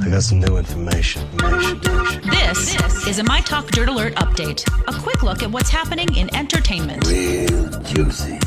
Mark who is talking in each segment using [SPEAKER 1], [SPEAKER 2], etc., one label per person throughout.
[SPEAKER 1] I got some new information. information, information.
[SPEAKER 2] This, is a My Talk Dirt Alert update. A quick look at what's happening in entertainment.
[SPEAKER 1] Real juicy.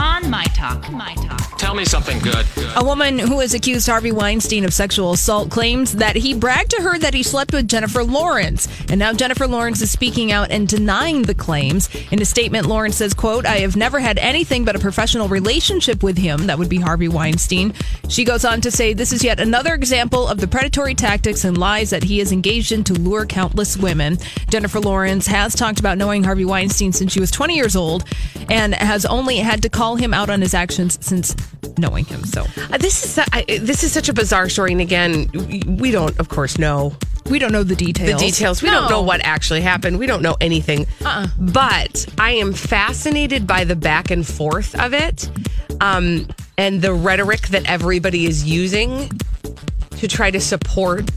[SPEAKER 2] On My Talk. My Talk.
[SPEAKER 3] Tell me something good.
[SPEAKER 4] A woman who has accused Harvey Weinstein of sexual assault claims that he bragged to her that he slept with Jennifer Lawrence. And now Jennifer Lawrence is speaking out and denying the claims. In a statement, Lawrence says, quote, I have never had anything but a professional relationship with him. That would be Harvey Weinstein. She goes on to say, this is yet another example of the predatory tactics and lies that he is engaged in to lure countless women. Jennifer Lawrence has talked about knowing Harvey Weinstein since she was 20 years old and has only had to call him out on his actions since knowing him. So
[SPEAKER 5] Uh, this is I, this is such a bizarre story, and again, we- don't, of course, know
[SPEAKER 4] we don't know the details.
[SPEAKER 5] the
[SPEAKER 4] details.
[SPEAKER 5] We don't know what actually happened. We don't know anything.
[SPEAKER 4] Uh-uh.
[SPEAKER 5] But I am fascinated by the back and forth of it, um, and the rhetoric that everybody is using to try to support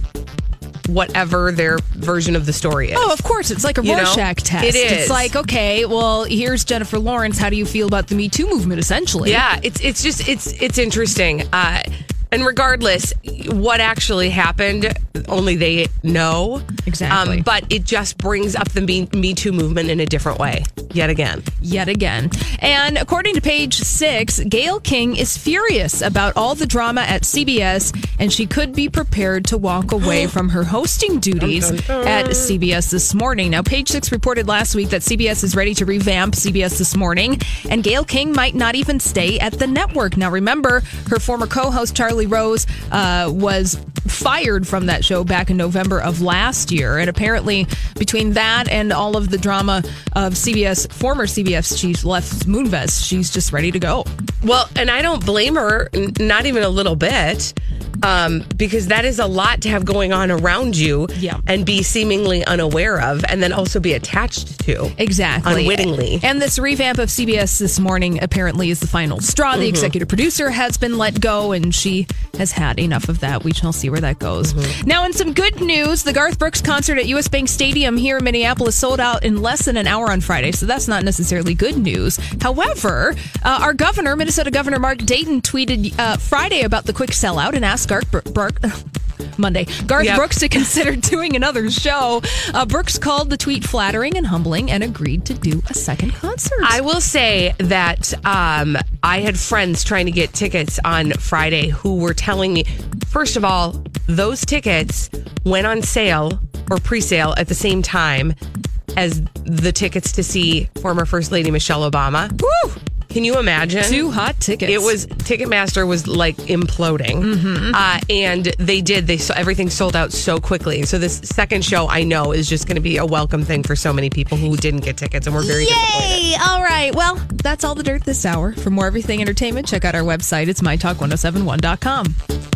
[SPEAKER 5] whatever their version of the story is.
[SPEAKER 4] Oh, of course. It's like a
[SPEAKER 5] You know?
[SPEAKER 4] Rorschach test.
[SPEAKER 5] It is.
[SPEAKER 4] It's like, okay, well, here's Jennifer Lawrence. How do you feel about the Me Too movement, essentially?
[SPEAKER 5] Yeah, it's it's just it's it's interesting. Uh, and regardless, what actually happened, only they know.
[SPEAKER 4] Exactly.
[SPEAKER 5] Um, but it just brings up the Me, Me Too movement in a different way, yet again.
[SPEAKER 4] Yet again. And according to page six, Gayle King is furious about all the drama at CBS, and she could be prepared to walk away from her hosting duties at CBS this morning. Now, page six reported last week that CBS is ready to revamp CBS this morning, and Gayle King might not even stay at the network. Now, remember, her former co host, Charlie Rose, uh, was fired from that show back in November of last year. And apparently, between that and all of the drama of CBS, former CBS chief Les Moonves, she's just ready to go.
[SPEAKER 5] Well, and I don't blame her, n- not even a little bit, um, because that is a lot to have going on around you
[SPEAKER 4] Yeah.
[SPEAKER 5] and be seemingly unaware of, and then also be attached to.
[SPEAKER 4] Exactly.
[SPEAKER 5] Unwittingly.
[SPEAKER 4] And this revamp of CBS this morning apparently is the final straw.
[SPEAKER 5] Mm-hmm.
[SPEAKER 4] The executive producer has been let go, and she has had enough of that. We shall see where that goes.
[SPEAKER 5] Mm-hmm.
[SPEAKER 4] Now, in some good news, the Garth Brooks concert at US Bank Stadium here in Minneapolis sold out in less than an hour on Friday, so that's not necessarily good news. However, uh, our governor, Minnesota Governor Mark Dayton, tweeted uh, Friday about the quick sellout and asked Garth Brook. Monday. Garth
[SPEAKER 5] Yep.
[SPEAKER 4] Brooks to consider doing another show. Uh, Brooks called the tweet flattering and humbling and agreed to do a second concert.
[SPEAKER 5] I will say that um, I had friends trying to get tickets on Friday who were telling me, first of all, those tickets went on sale or pre sale at the same time as the tickets to see former First Lady Michelle Obama.
[SPEAKER 4] Woo!
[SPEAKER 5] Can you imagine?
[SPEAKER 4] Two hot tickets.
[SPEAKER 5] It was Ticketmaster was like imploding,
[SPEAKER 4] Mm-hmm.
[SPEAKER 5] uh, and they did. They everything sold out so quickly. So this second show, I know, is just going to be a welcome thing for so many people who didn't get tickets and we're very disappointed.
[SPEAKER 4] Yay! All right. Well, that's all the dirt this hour. For more everything entertainment, check out our website. It's mytalk1071.com.